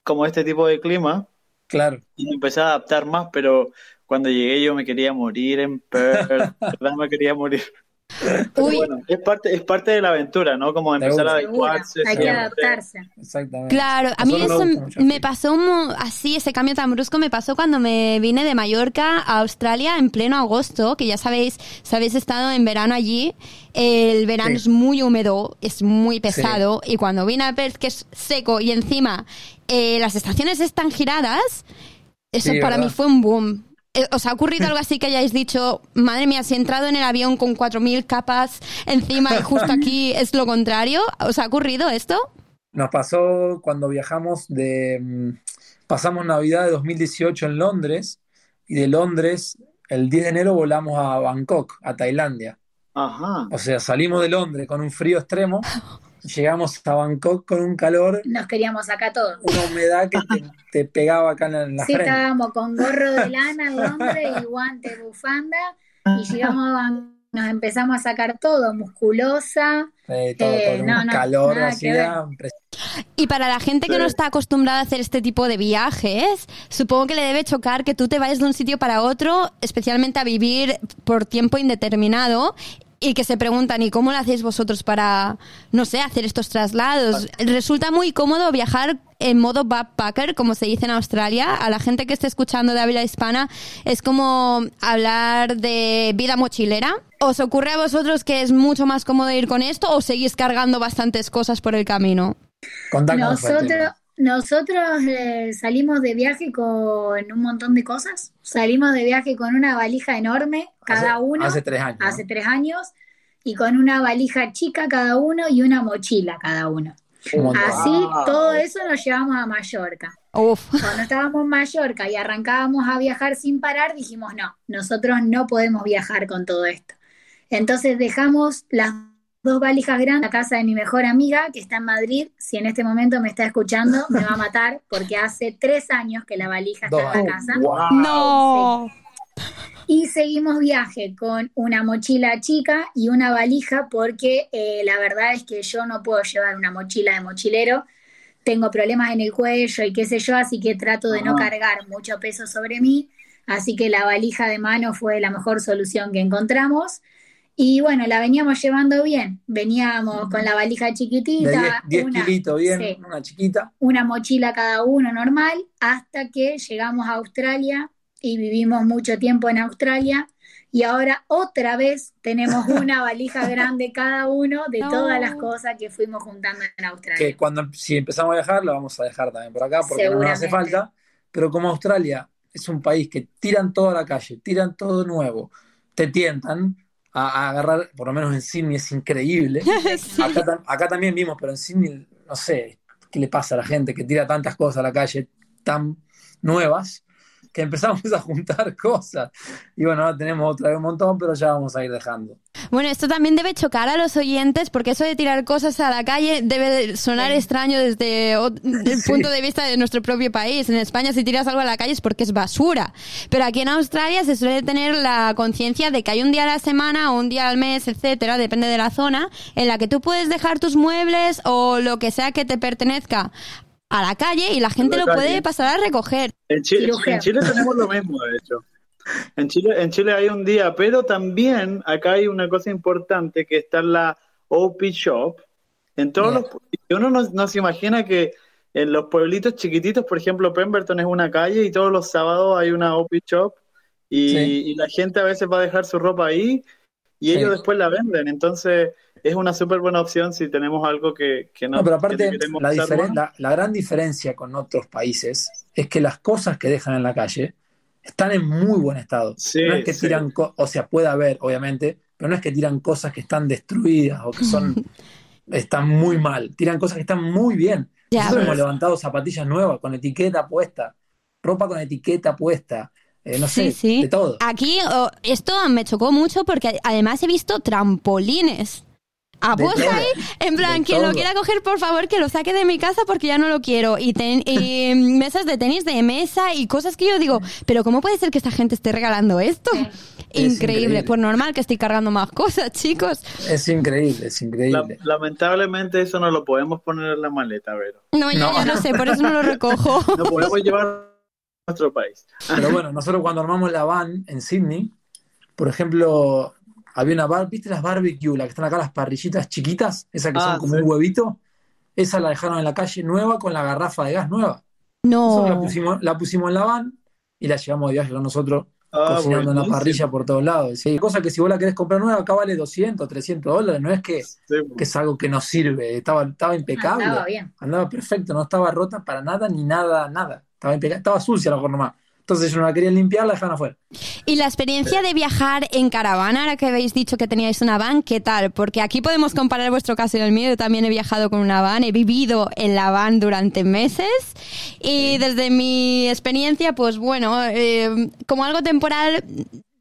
como este tipo de clima Claro. y me empecé a adaptar más, pero cuando llegué yo me quería morir en Perth, ¿verdad? Me quería morir. Uy. Bueno, es parte, es parte de la aventura, ¿no? Como empezar a adecuarse. Hay que adaptarse. Exactamente. Claro, a mí eso me, pasó así, ese cambio tan brusco me pasó cuando me vine de Mallorca a Australia en pleno agosto, que ya sabéis, si habéis estado en verano allí, el verano es muy húmedo, es muy pesado, y cuando vine a Perth, que es seco, y encima eh, las estaciones están giradas, eso para mí fue un boom. Eh, ¿Os ha ocurrido algo así que hayáis dicho, madre mía, si he entrado en el avión con 4.000 capas encima y justo aquí es lo contrario? ¿Os ha ocurrido esto? Nos pasó cuando viajamos de... Mm, pasamos Navidad de 2018 en Londres y de Londres el 10 de enero volamos a Bangkok, a Tailandia. Ajá. O sea, salimos de Londres con un frío extremo llegamos a Bangkok con un calor. Nos queríamos sacar todo. Una humedad que te, pegaba acá en la sí, estábamos con gorro de lana Londres y guante, bufanda, y llegamos a Bangkok, nos empezamos a sacar todo, musculosa. Eh, todo, eh, un calor así y para la gente que no está acostumbrada a hacer este tipo de viajes, supongo que le debe chocar que tú te vayas de un sitio para otro, especialmente a vivir por tiempo indeterminado, y que se preguntan, ¿y cómo lo hacéis vosotros para, no sé, hacer estos traslados? Resulta muy cómodo viajar en modo backpacker, como se dice en Australia. A la gente que esté escuchando de habla hispana, es como hablar de vida mochilera. ¿Os ocurre a vosotros que es mucho más cómodo ir con esto o seguís cargando bastantes cosas por el camino? Nosotros, nosotros eh, salimos de viaje con un montón de cosas. Salimos de viaje con una valija enorme, cada uno. Hace tres años. Hace tres años. Y con una valija chica cada uno y una mochila cada uno. Así, todo eso nos llevamos a Mallorca. Cuando estábamos en Mallorca y arrancábamos a viajar sin parar, dijimos, no, nosotros no podemos viajar con todo esto. Entonces dejamos las dos valijas grandes la casa de mi mejor amiga que está en Madrid. Si en este momento me está escuchando, me va a matar porque hace tres años que la valija está en la casa. No. Y seguimos viaje con una mochila chica y una valija porque eh, la verdad es que yo no puedo llevar una mochila de mochilero. Tengo problemas en el cuello y qué sé yo, así que trato de no cargar mucho peso sobre mí. Así que la valija de mano fue la mejor solución que encontramos. Y bueno, la veníamos llevando bien. Veníamos con la valija chiquitita. 10 kilitos bien, una chiquita. Una mochila cada uno normal, hasta que llegamos a Australia y vivimos mucho tiempo en Australia. Y ahora otra vez tenemos una valija grande cada uno de todas las cosas que fuimos juntando en Australia. Que cuando si empezamos a viajar, lo vamos a dejar también por acá porque no nos hace falta. Pero como Australia es un país que tiran todo a la calle, tiran todo nuevo, te tientan, a, agarrar, por lo menos en Sydney es increíble. acá, también vimos, pero en Sydney, no sé, qué le pasa a la gente que tira tantas cosas a la calle tan nuevas que empezamos a juntar cosas. Y bueno, ahora tenemos otra vez un montón, pero ya vamos a ir dejando. Bueno, esto también debe chocar a los oyentes porque eso de tirar cosas a la calle debe sonar extraño desde el punto de vista de nuestro propio país. En España si tiras algo a la calle es porque es basura. Pero aquí en Australia se suele tener la conciencia de que hay un día a la semana o un día al mes, etcétera, depende de la zona, en la que tú puedes dejar tus muebles o lo que sea que te pertenezca a la calle y la gente lo puede pasar a recoger. En Chile, tenemos lo mismo, de hecho. En Chile, en Chile hay un día, pero también acá hay una cosa importante que está en la OP Shop. En todos los uno no, se imagina que en los pueblitos chiquititos, por ejemplo, Pemberton es una calle y todos los sábados hay una OP Shop y, la gente a veces va a dejar su ropa ahí y ellos después la venden. Entonces, es una súper buena opción si tenemos algo que, que no. No, pero aparte, la, la, gran diferencia con otros países es que las cosas que dejan en la calle están en muy buen estado. no es que tiran, o sea, puede haber, obviamente, pero no es que tiran cosas que están destruidas o que son. están muy mal. Tiran cosas que están muy bien. Nosotros hemos levantado zapatillas nuevas con etiqueta puesta, ropa con etiqueta puesta. Eh, no sé, de todo. Aquí oh, esto me chocó mucho porque además he visto trampolines. Apuesta ahí, en plan, quien lo quiera coger, por favor, que lo saque de mi casa porque ya no lo quiero. Y, mesas de tenis de mesa y cosas que yo digo, pero ¿cómo puede ser que esta gente esté regalando esto? Increíble. Pues normal que estoy cargando más cosas, chicos. Es increíble, es increíble. lamentablemente eso no lo podemos poner en la maleta, Vero. No, ya, no. sé, por eso no lo recojo. no podemos llevar a nuestro país. Pero bueno, nosotros cuando armamos la van en Sydney, por ejemplo, había una bar, ¿viste las barbecue, las que están acá, las parrillitas chiquitas? Esas que Ah, son como sí. un huevito. Esa la dejaron en la calle nueva con la garrafa de gas nueva. No. Nosotros la pusimos, la pusimos en la van y la llevamos de viaje con nosotros, Ah, cocinando en la parrilla por todos lados. Sí, cosa que si vos la querés comprar nueva, acá vale 200, 300 dólares. No es que, Sí, que es algo que no sirve. Estaba, estaba impecable. Andaba bien. Andaba perfecto, no estaba rota para nada, ni nada, nada. Estaba, impecable. estaba sucia la mejor nomás. Entonces ellos no la querían limpiar, la dejaron afuera. Y la experiencia de viajar en caravana, ahora que habéis dicho que teníais una van, ¿qué tal? Porque aquí podemos comparar vuestro caso y el mío. Yo también he viajado con una van, he vivido en la van durante meses y desde mi experiencia, pues bueno, eh, como algo temporal,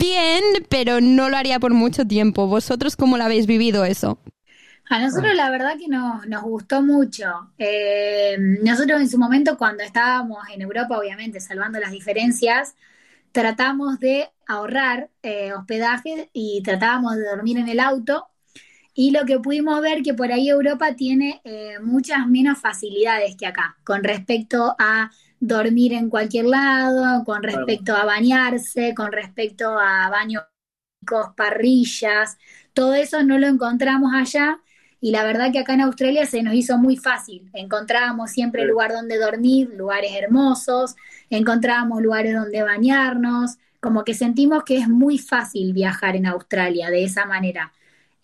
bien, pero no lo haría por mucho tiempo. ¿Vosotros cómo lo habéis vivido eso? A nosotros la verdad que nos, nos gustó mucho. Eh, nosotros en su momento cuando estábamos en Europa, obviamente, salvando las diferencias, tratamos de ahorrar eh, hospedaje y tratábamos de dormir en el auto. Y lo que pudimos ver que por ahí Europa tiene eh, muchas menos facilidades que acá con respecto a dormir en cualquier lado, con respecto a bañarse, con respecto a baños, parrillas, todo eso no lo encontramos allá y la verdad que acá en Australia se nos hizo muy fácil. Encontrábamos siempre Sí. lugar donde dormir, lugares hermosos, encontrábamos lugares donde bañarnos, como que sentimos que es muy fácil viajar en Australia de esa manera.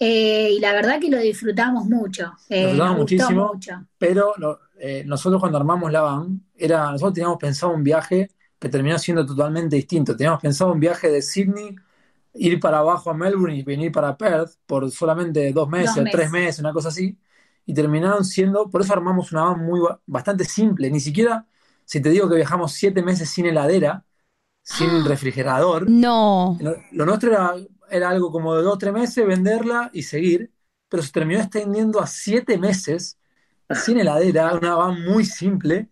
Eh, y la verdad que lo disfrutamos mucho, eh, Lo disfrutamos muchísimo. mucho. Pero lo- eh, nosotros cuando armamos la van, era, nosotros teníamos pensado un viaje que terminó siendo totalmente distinto. Teníamos pensado un viaje de Sydney, ir para abajo a Melbourne y venir para Perth por solamente dos meses, Dos meses. tres meses, una cosa así. Y terminaron siendo, por eso armamos una van muy ba- bastante simple. Ni siquiera, si te digo que viajamos siete meses sin heladera, sin refrigerador, No. lo, lo nuestro era, era algo como de dos o tres meses, venderla y seguir, pero se terminó extendiendo a siete meses sin heladera, una van muy simple,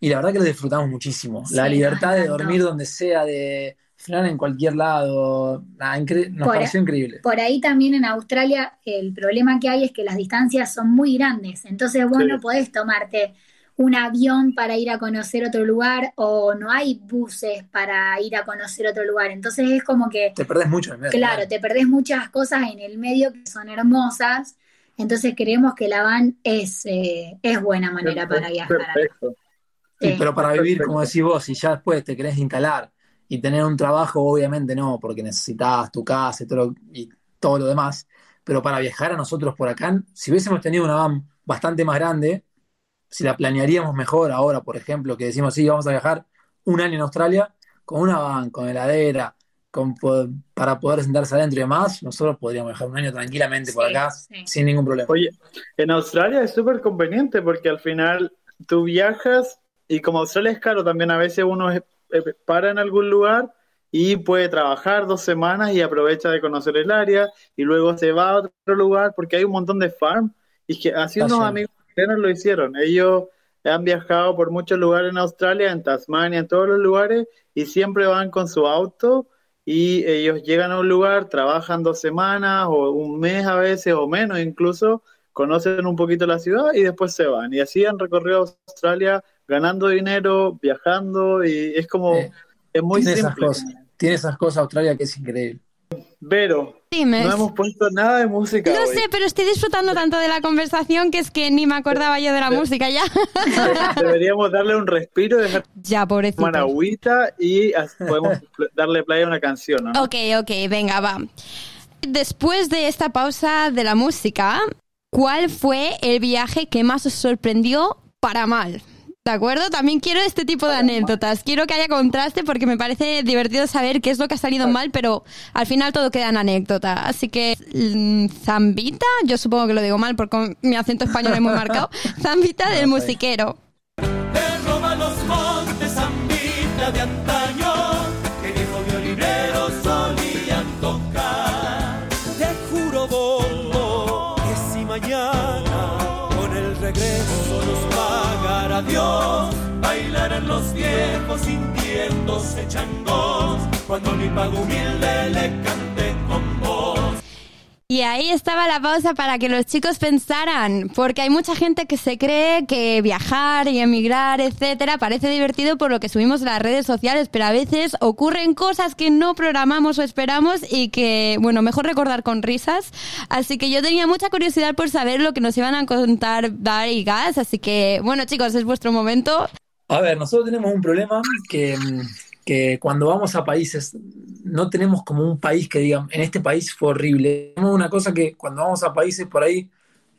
y la verdad que lo disfrutamos muchísimo. Sí, la libertad de dormir donde sea, de frenar en cualquier lado, nada, nos Por- pareció increíble. Por ahí también en Australia el problema que hay es que las distancias son muy grandes, entonces vos Sí. no podés tomarte un avión para ir a conocer otro lugar o no hay buses para ir a conocer otro lugar, entonces es como que, Te perdés mucho en el medio. claro, te perdés muchas cosas en el medio que son hermosas, entonces creemos que la van es, eh, es buena manera para viajar. Perfecto. Sí, Sí. pero para vivir, Perfecto. como decís vos, si ya después te querés instalar y tener un trabajo, obviamente no, porque necesitas tu casa y todo lo, y todo lo demás. Pero para viajar a nosotros por acá, si hubiésemos tenido una van bastante más grande, si la planearíamos mejor ahora, por ejemplo, que decimos, sí, vamos a viajar un año en Australia, con una van, con heladera, con, para poder sentarse adentro y demás, nosotros podríamos viajar un año tranquilamente por Sí, acá, sí. sin ningún problema. Oye, en Australia es súper conveniente porque al final tú viajas y como Australia es caro, también a veces uno es- para en algún lugar y puede trabajar dos semanas y aprovecha de conocer el área y luego se va a otro lugar porque hay un montón de farm y que así unos amigos chilenos lo hicieron. Ellos han viajado por muchos lugares en Australia, en Tasmania, en todos los lugares y siempre van con su auto y ellos llegan a un lugar, trabajan dos semanas o un mes a veces o menos incluso, conocen un poquito la ciudad y después se van. Y así han recorrido Australia ganando dinero, viajando y es como, Eh, es muy tiene esas cosas, tiene esas cosas Australia que es increíble. Vero, Dime. no hemos puesto nada de música hoy. sé, pero estoy disfrutando tanto de la conversación que es que ni me acordaba yo de la música ya. Deberíamos darle un respiro, dejar ya, pobrecito. tomar agüita y podemos darle play a una canción, ¿no? Ok, ok, venga, va. Después de esta pausa de la música, ¿cuál fue el viaje que más os sorprendió para mal? ¿De acuerdo? También quiero este tipo de anécdotas. Quiero que haya contraste porque me parece divertido saber qué es lo que ha salido mal, pero al final todo queda en anécdota. Así que, mm, Zambita, yo supongo que lo digo mal porque mi acento español es muy marcado. Zambita del musiquero. Mi pago humilde le cante con voz. Y ahí estaba la pausa para que los chicos pensaran, porque hay mucha gente que se cree que viajar y emigrar, etcétera, parece divertido por lo que subimos en las redes sociales, pero a veces ocurren cosas que no programamos o esperamos y que, bueno, mejor recordar con risas. Así que yo tenía mucha curiosidad por saber lo que nos iban a contar Dar y Gas, así que, bueno, chicos, es vuestro momento. A ver, nosotros tenemos un problema que, que cuando vamos a países, no tenemos como un país que digan, en este país fue horrible. Tenemos una cosa que cuando vamos a países por ahí,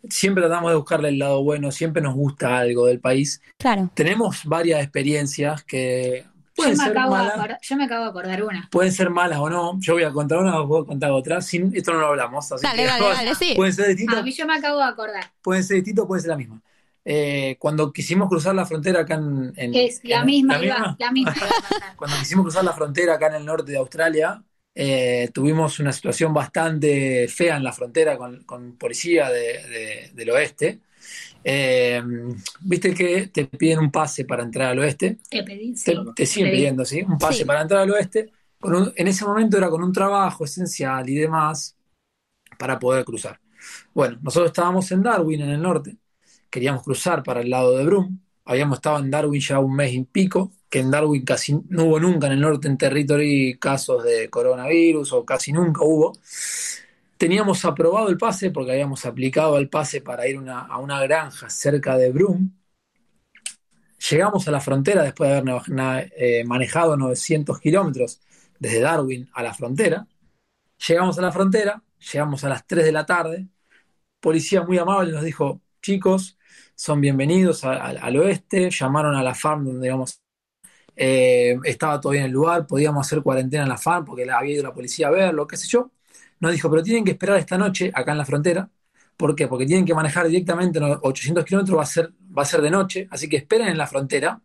siempre tratamos de buscarle el lado bueno, siempre nos gusta algo del país. Claro. Tenemos varias experiencias que Yo pueden me, ser acabo de malas, acordar, yo me acabo de acordar una. pueden ser malas o no. Yo voy a contar una, vos voy a contar otra. Sin, esto no lo hablamos, así Dale, que dale, dale, sí. pueden ser distintas, A mí yo me acabo de acordar. pueden ser distintos, pueden ser la misma. Eh, cuando quisimos cruzar la frontera acá en, en- Es la en- misma, ¿la iba- misma? la misma iba a contar. Cuando quisimos cruzar la frontera acá en el norte de Australia, eh, tuvimos una situación bastante fea en la frontera con, con policía de- de- del oeste. Eh, Viste que te piden un pase para entrar al oeste. Te pedí, Te, sí. te siguen Pedí. pidiendo, ¿sí? Un pase Sí. para entrar al oeste. Con un- en ese momento era con un trabajo esencial y demás para poder cruzar. Bueno, nosotros estábamos en Darwin, en el norte. Queríamos cruzar para el lado de Broome. Habíamos estado en Darwin ya un mes y pico, que en Darwin casi no hubo nunca en el norte en Territory casos de coronavirus o casi nunca hubo. Teníamos aprobado el pase porque habíamos aplicado el pase para ir a una granja cerca de Broome. Llegamos a la frontera después de haber eh, manejado 900 kilómetros desde Darwin a la frontera. Llegamos a la frontera, llegamos a las 3 de la tarde. Policía muy amable nos dijo, chicos, son bienvenidos a- a- al oeste. Llamaron a la farm donde íbamos. Eh, estaba todavía en el lugar, podíamos hacer cuarentena en la farm porque la- había ido la policía a verlo, qué sé yo. Nos dijo, pero tienen que esperar esta noche acá en la frontera. ¿Por qué? Porque tienen que manejar directamente no- 800 kilómetros, va a ser, va a ser de noche, así que esperen en la frontera,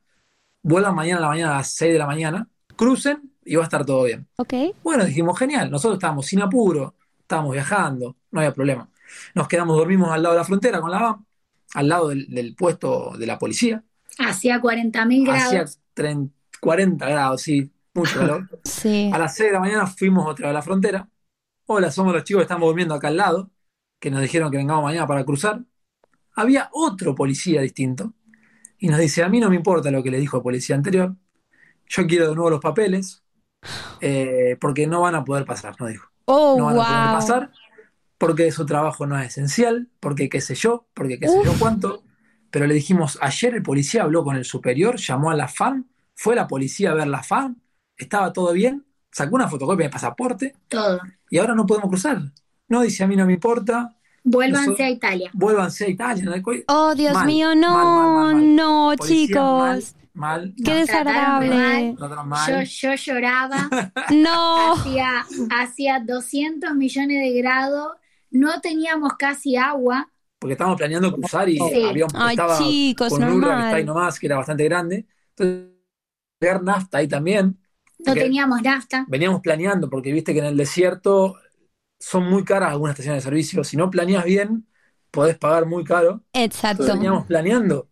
vuelvan mañana a la mañana a las 6 de la mañana, crucen y va a estar todo bien. Ok. Bueno, dijimos, genial, nosotros estábamos sin apuro, estábamos viajando, no había problema. Nos quedamos, dormimos al lado de la frontera con la van, al lado del, del puesto de la policía, Hacía 40.000 hacía grados. 30 40 grados, sí, mucho calor. Sí. A las 6 de la mañana fuimos otra vez a la frontera. Hola, somos los chicos que estamos durmiendo acá al lado, que nos dijeron que vengamos mañana para cruzar. Había otro policía distinto y nos dice, a mí no me importa lo que le dijo el policía anterior, yo quiero de nuevo los papeles, eh, porque no van a poder pasar, nos dijo. Oh, No van a poder wow. pasar porque su trabajo no es esencial, porque qué sé yo, porque qué sé yo cuánto. Pero le dijimos, ayer el policía habló con el superior, llamó a la FAN, fue la policía a ver la FAN, estaba todo bien, sacó una fotocopia de pasaporte Todo. y ahora no podemos cruzar. No, dice, a mí no me importa, Vuélvanse a Italia. vuélvanse a Italia. Oh, Dios Mal, mío, no, mal, mal, mal. no, Policía, chicos. Mal, Qué desagradable. Yo, yo lloraba. No. Hacía, hacía 200 millones de grados. No teníamos casi agua. porque estábamos planeando cruzar y Sí. había un, Ay, estaba chicos, con un que normal. está ahí nomás, que era bastante grande. Entonces, pegar nafta ahí también. No teníamos nafta. Veníamos planeando, porque viste que en el desierto son muy caras algunas estaciones de servicio. Si no planeas bien, podés pagar muy caro. Exacto. Veníamos planeando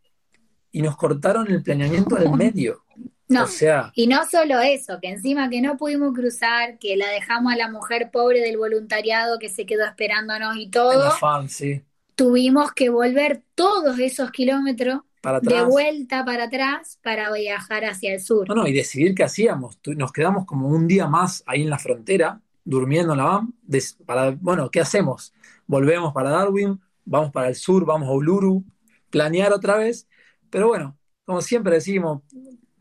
y nos cortaron el planeamiento al medio. No. O sea, Y no solo eso, que encima que no pudimos cruzar, que la dejamos a la mujer pobre del voluntariado que se quedó esperándonos y en todo, la fan, sí. tuvimos que volver todos esos kilómetros Para de vuelta para atrás para viajar hacia el sur. No, no, y decidir qué hacíamos. Nos quedamos como un día más ahí en la frontera, durmiendo en la van. para, bueno, ¿qué hacemos? Volvemos para Darwin, vamos para el sur, vamos a Uluru, planear otra vez. Pero bueno, como siempre decimos,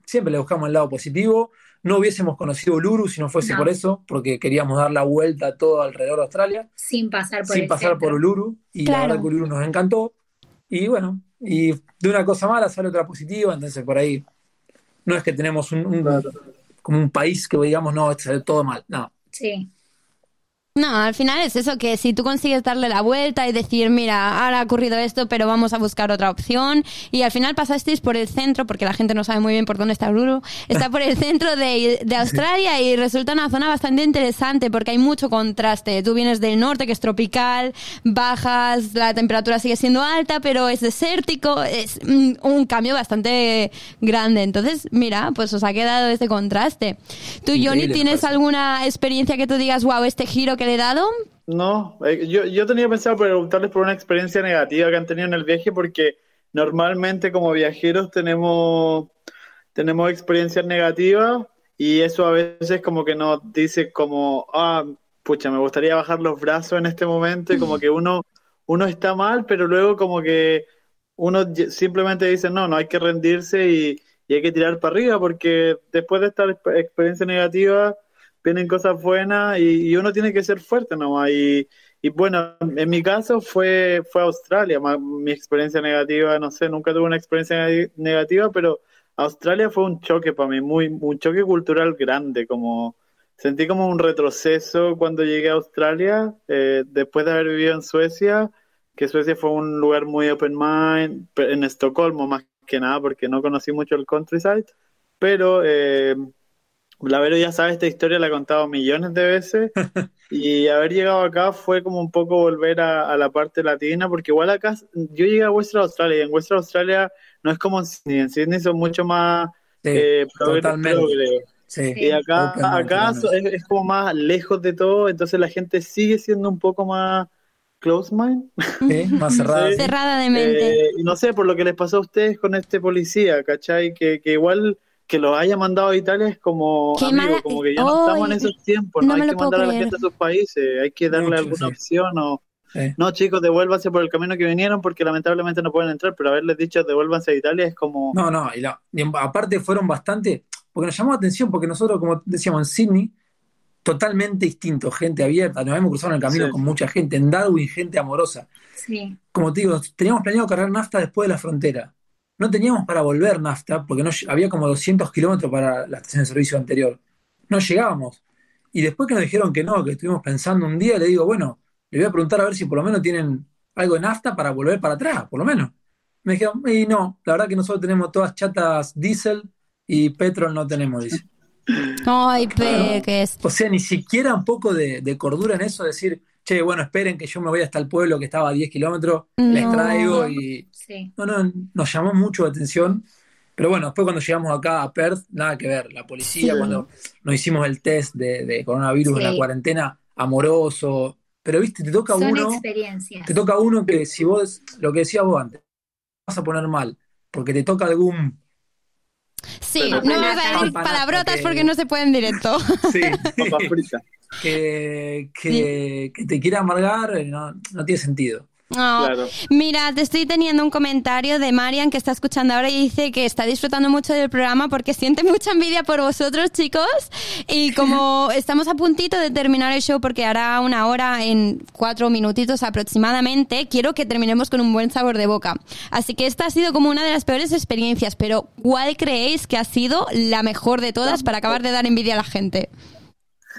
siempre le buscamos el lado positivo. No hubiésemos conocido Uluru si no fuese No. por eso, porque queríamos dar la vuelta todo alrededor de Australia, Sin pasar por sin el pasar centro. por Uluru. Y Claro. la verdad que Uluru nos encantó. Y bueno, y de una cosa mala sale otra positiva, entonces por ahí no es que tenemos un, un- como un país que digamos, no, sale todo mal. No, Sí. No, al final es eso, que si tú consigues darle la vuelta y decir, mira, ahora ha ocurrido esto, pero vamos a buscar otra opción, y al final pasasteis por el centro, porque la gente no sabe muy bien por dónde está Uluru, está por el centro de, de Australia y resulta una zona bastante interesante porque hay mucho contraste. Tú vienes del norte, que es tropical, bajas, la temperatura sigue siendo alta, pero es desértico, es mm, un cambio bastante grande. Entonces, mira, pues os ha quedado este contraste. ¿Tú, Johnny, tienes alguna experiencia que tú digas, wow, este giro que no, eh, yo, yo tenía pensado preguntarles por una experiencia negativa que han tenido en el viaje porque normalmente como viajeros tenemos, tenemos experiencias negativas y eso a veces como que nos dice como, ah, pucha, me gustaría bajar los brazos en este momento y como que uno, uno está mal, pero luego como que uno simplemente dice, no, no hay que rendirse y, y hay que tirar para arriba porque después de esta experiencia negativa vienen cosas buenas y, uno tiene que ser fuerte nomás. Y, y bueno, en mi caso fue, fue Australia, mi experiencia negativa, no sé, nunca tuve una experiencia negativa, pero Australia fue un choque para mí, muy, un choque cultural grande, como sentí como un retroceso cuando llegué a Australia, eh, después de haber vivido en Suecia, que Suecia fue un lugar muy open mind, en Estocolmo más que nada, porque no conocí mucho el countryside, pero eh, la Vero ya sabe esta historia, la he contado millones de veces y haber llegado acá fue como un poco volver a, la parte latina, porque igual acá yo llegué a Western Australia y en Western Australia no es como en Sydney, en Sydney son mucho más eh, y acá, acá es, como más lejos de todo, entonces la gente sigue siendo un poco más close mind. más cerrada. cerrada de mente. Eh, no sé, por lo que les pasó a ustedes con este policía, ¿cachai? Que, que igual que lo haya mandado a Italia es como, amigo, como que ya no estamos en esos tiempos, no, hay que mandar a la gente a sus países, hay que darle alguna opción o... No, chicos, devuélvanse por el camino que vinieron porque lamentablemente no pueden entrar, pero haberles dicho devuélvanse a Italia es como... No, no, y, aparte fueron bastante, porque nos llamó la atención, porque nosotros, como decíamos, en Sydney, totalmente distinto, gente abierta, nos hemos cruzado en el camino con mucha gente, en Darwin, gente amorosa. Sí. Como te digo, teníamos planeado cargar nafta después de la frontera no teníamos para volver nafta, porque no, había como 200 kilómetros para la estación de servicio anterior. No llegábamos. Y después que nos dijeron que no, que estuvimos pensando un día, le digo, bueno, le voy a preguntar a ver si por lo menos tienen algo de nafta para volver para atrás, por lo menos. Me dijeron, y no, la verdad que nosotros tenemos todas chatas diésel y petrol no tenemos, dice. Ay, peques. O sea, ni siquiera un poco de, de cordura en eso, decir, che, bueno, esperen que yo me voy hasta el pueblo que estaba a 10 kilómetros, les traigo y... No, no, nos llamó mucho la atención. Pero bueno, después cuando llegamos acá a Perth, nada que ver. La policía, cuando nos hicimos el test de, coronavirus en la cuarentena, amoroso. Pero viste, te toca uno. Te toca uno que si vos, lo que decías vos antes, vas a poner mal, porque te toca algún Sí, no me a decir palabrotas porque no se puede en directo. Sí, que, que, que, te quiera amargar eh, no, no tiene sentido. Mira, te estoy teniendo un comentario de Marian que está escuchando ahora y dice que está disfrutando mucho del programa porque siente mucha envidia por vosotros, chicos. Y como estamos a puntito de terminar el show porque hará una hora en cuatro minutitos aproximadamente, quiero que terminemos con un buen sabor de boca. Así que esta ha sido como una de las peores experiencias, pero ¿cuál creéis que ha sido la mejor de todas para acabar de dar envidia a la gente?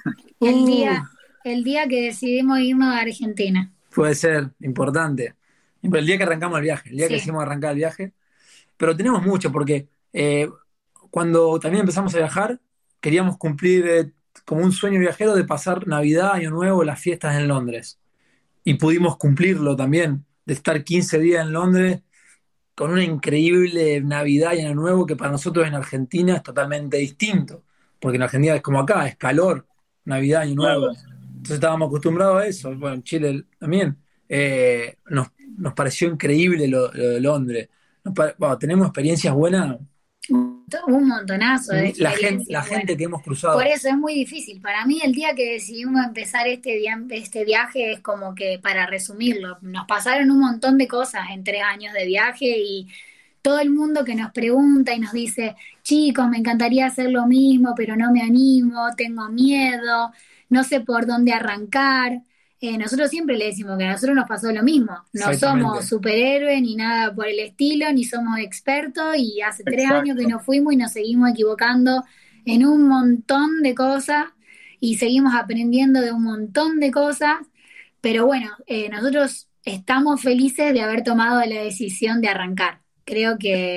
El día, el día que decidimos irnos a Argentina. Puede ser importante. El día que arrancamos el viaje, el día que hicimos arrancar el viaje. Pero tenemos mucho, porque eh, cuando también empezamos a viajar, queríamos cumplir eh, como un sueño viajero de pasar Navidad, Año Nuevo, las fiestas en Londres. Y pudimos cumplirlo también, de estar 15 días en Londres con una increíble Navidad y Año Nuevo que para nosotros en Argentina es totalmente distinto. Porque en Argentina es como acá, es calor, Navidad, Año Nuevo. Entonces estábamos acostumbrados a eso. Bueno, en Chile también. Eh, nos, pareció increíble lo, de Londres. tenemos experiencias buenas. Un montonazo de la gente, la gente que hemos cruzado. Por eso es muy difícil. Para mí el día que decidimos empezar este, este viaje es como que, para resumirlo, nos pasaron un montón de cosas en tres años de viaje y todo el mundo que nos pregunta y nos dice, chicos, me encantaría hacer lo mismo, pero no me animo, tengo miedo no sé por dónde arrancar. Eh, nosotros siempre le decimos que a nosotros nos pasó lo mismo. No somos superhéroes ni nada por el estilo, ni somos expertos y hace tres años que nos fuimos y nos seguimos equivocando en un montón de cosas y seguimos aprendiendo de un montón de cosas. Pero bueno, eh, nosotros estamos felices de haber tomado la decisión de arrancar. Creo que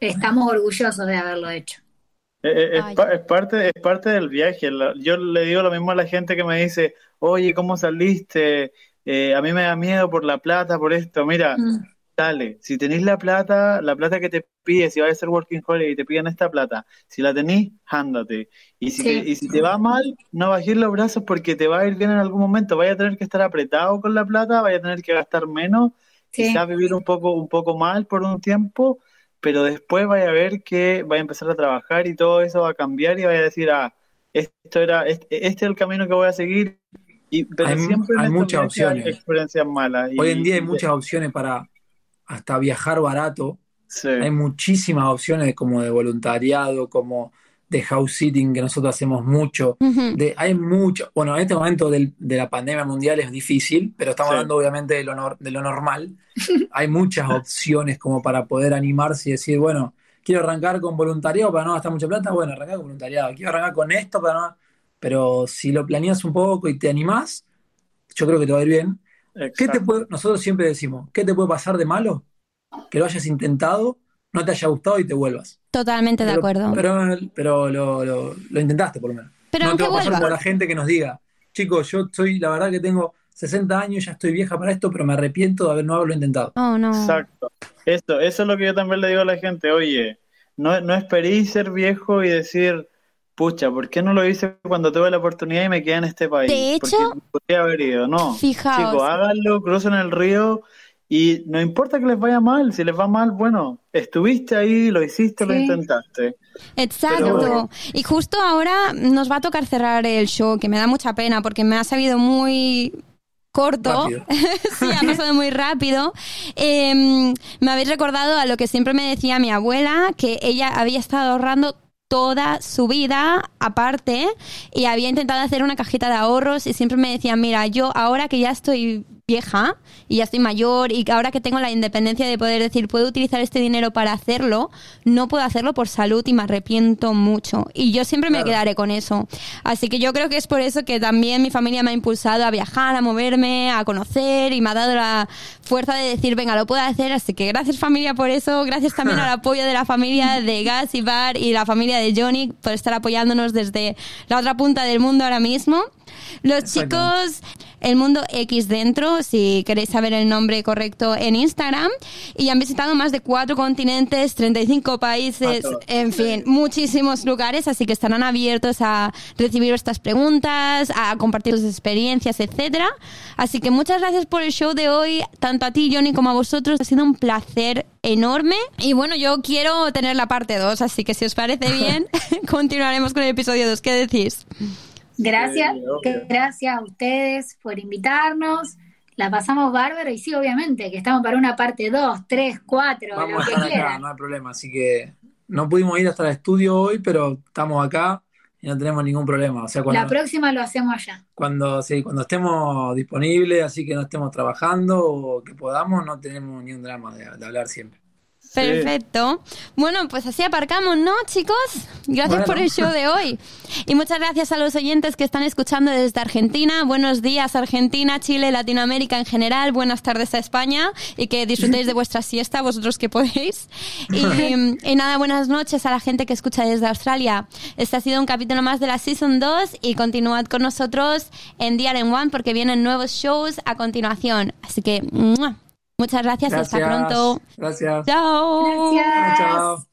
estamos orgullosos de haberlo hecho. Eh, eh, es, parte, es parte del viaje. Yo le digo lo mismo a la gente que me dice, oye, ¿cómo saliste? Eh, a mí me da miedo por la plata, por esto. Mira, mm. dale. Si tenéis la plata, la plata que te pide, si vais a ser working holiday y te piden esta plata, si la tenéis, ándate. Y si, Sí. te, y si te va mal, no bajéis los brazos porque te va a ir bien en algún momento. Vaya a tener que estar apretado con la plata, vaya a tener que gastar menos, Sí. quizás vivir un poco, un poco mal por un tiempo, pero después vaya a ver que vaya a empezar a trabajar y todo eso va a cambiar y vaya a decir, ah, esto era, este, este es el camino que voy a seguir. Y, pero Hay- siempre hay muchas opciones. experiencias malas. y- Hoy en día hay y- muchas opciones para hasta viajar barato. Sí. Hay muchísimas opciones como de voluntariado, como de house sitting, que nosotros hacemos mucho. Ujú. De, hay mucho, bueno, en este momento del- de la pandemia mundial es difícil, pero estamos Sí. hablando obviamente de lo, nor- de lo normal. Hay muchas opciones como para poder animarse y decir, bueno, quiero arrancar con voluntariado para no gastar mucha plata, bueno, arrancar con voluntariado. Quiero arrancar con esto para no... Pero si lo planeas un poco y te animás, yo creo que te va a ir bien. ¿Qué te puede, nosotros siempre decimos, ¿qué te puede pasar de malo? Que lo hayas intentado, no te haya gustado y te vuelvas. Totalmente de acuerdo. pero, pero lo, lo- lo intentaste por lo menos. Pero no te va a pasar como la gente que nos diga, chicos, yo soy, la verdad que tengo 60 años, ya estoy vieja para esto, pero me arrepiento de haber no haberlo intentado. Oh, no. Exacto. Eso, eso es lo que yo también le digo a la gente. Oye, no, no esperéis ser viejo y decir, pucha, ¿por qué no lo hice cuando tuve la oportunidad y me quedé en este país? De hecho, Porque podría haber ido. No. Fijaos. Chicos, háganlo, crucen el río y no importa que les vaya mal. Si les va mal, bueno, estuviste ahí, lo hiciste, lo intentaste. Exacto. Pero. Y justo ahora nos va a tocar cerrar el show, que me da mucha pena porque me ha sabido muy corto. Sí, ha pasado muy rápido. Eh, me habéis recordado a lo que siempre me decía mi abuela, que ella había estado ahorrando toda su vida aparte y había intentado hacer una cajita de ahorros y siempre me decía, mira, yo ahora que ya estoy vieja y ya estoy mayor y ahora que tengo la independencia de poder decir, puedo utilizar este dinero para hacerlo, no puedo hacerlo por salud y me arrepiento mucho. Y yo siempre me Claro. quedaré con eso. Así que yo creo que es por eso que también mi familia me ha impulsado a viajar, a moverme, a conocer y me ha dado la fuerza de decir, venga, lo puedo hacer. Así que gracias familia por eso, gracias también al apoyo de la familia de Gas y Bar y la familia de Johnny por estar apoyándonos desde la otra punta del mundo ahora mismo. Los chicos, el mundo X dentro, si queréis saber el nombre correcto en Instagram, y han visitado más de cuatro continentes, 35 países, Cuatro. en fin, muchísimos lugares, así que estarán abiertos a recibir vuestras preguntas, a compartir sus experiencias, etcétera. Así que muchas gracias por el show de hoy, tanto a ti, Johnny, como a vosotros. Ha sido un placer enorme. Y bueno, yo quiero tener la parte 2, así que si os parece bien, continuaremos con el episodio 2. ¿Qué decís? Gracias, Sí, gracias a ustedes por invitarnos. La pasamos bárbaro y sí, obviamente, que estamos para una parte 2, 3, 4, Vamos lo a que estar acá, no hay problema. Así que no pudimos ir hasta el estudio hoy, pero estamos acá y no tenemos ningún problema. O sea, La próxima lo hacemos allá. cuando, sí, cuando estemos disponibles, así que no estemos trabajando o que podamos, no tenemos ni un drama de, de hablar siempre. Perfecto. Bueno, pues así aparcamos, ¿no, chicos? Gracias Bueno. por el show de hoy. Y muchas gracias a los oyentes que están escuchando desde Argentina. Buenos días, Argentina, Chile, Latinoamérica en general. Buenas tardes a España y que disfrutéis de vuestra siesta, vosotros que podéis. Y, y nada, buenas noches a la gente que escucha desde Australia. Este ha sido un capítulo más de la Season 2 y continuad con nosotros en DRN One porque vienen nuevos shows a continuación. Así que, ¡mua! Muchas gracias, y hasta Gracias. pronto. Gracias. Chao. Gracias. Chao.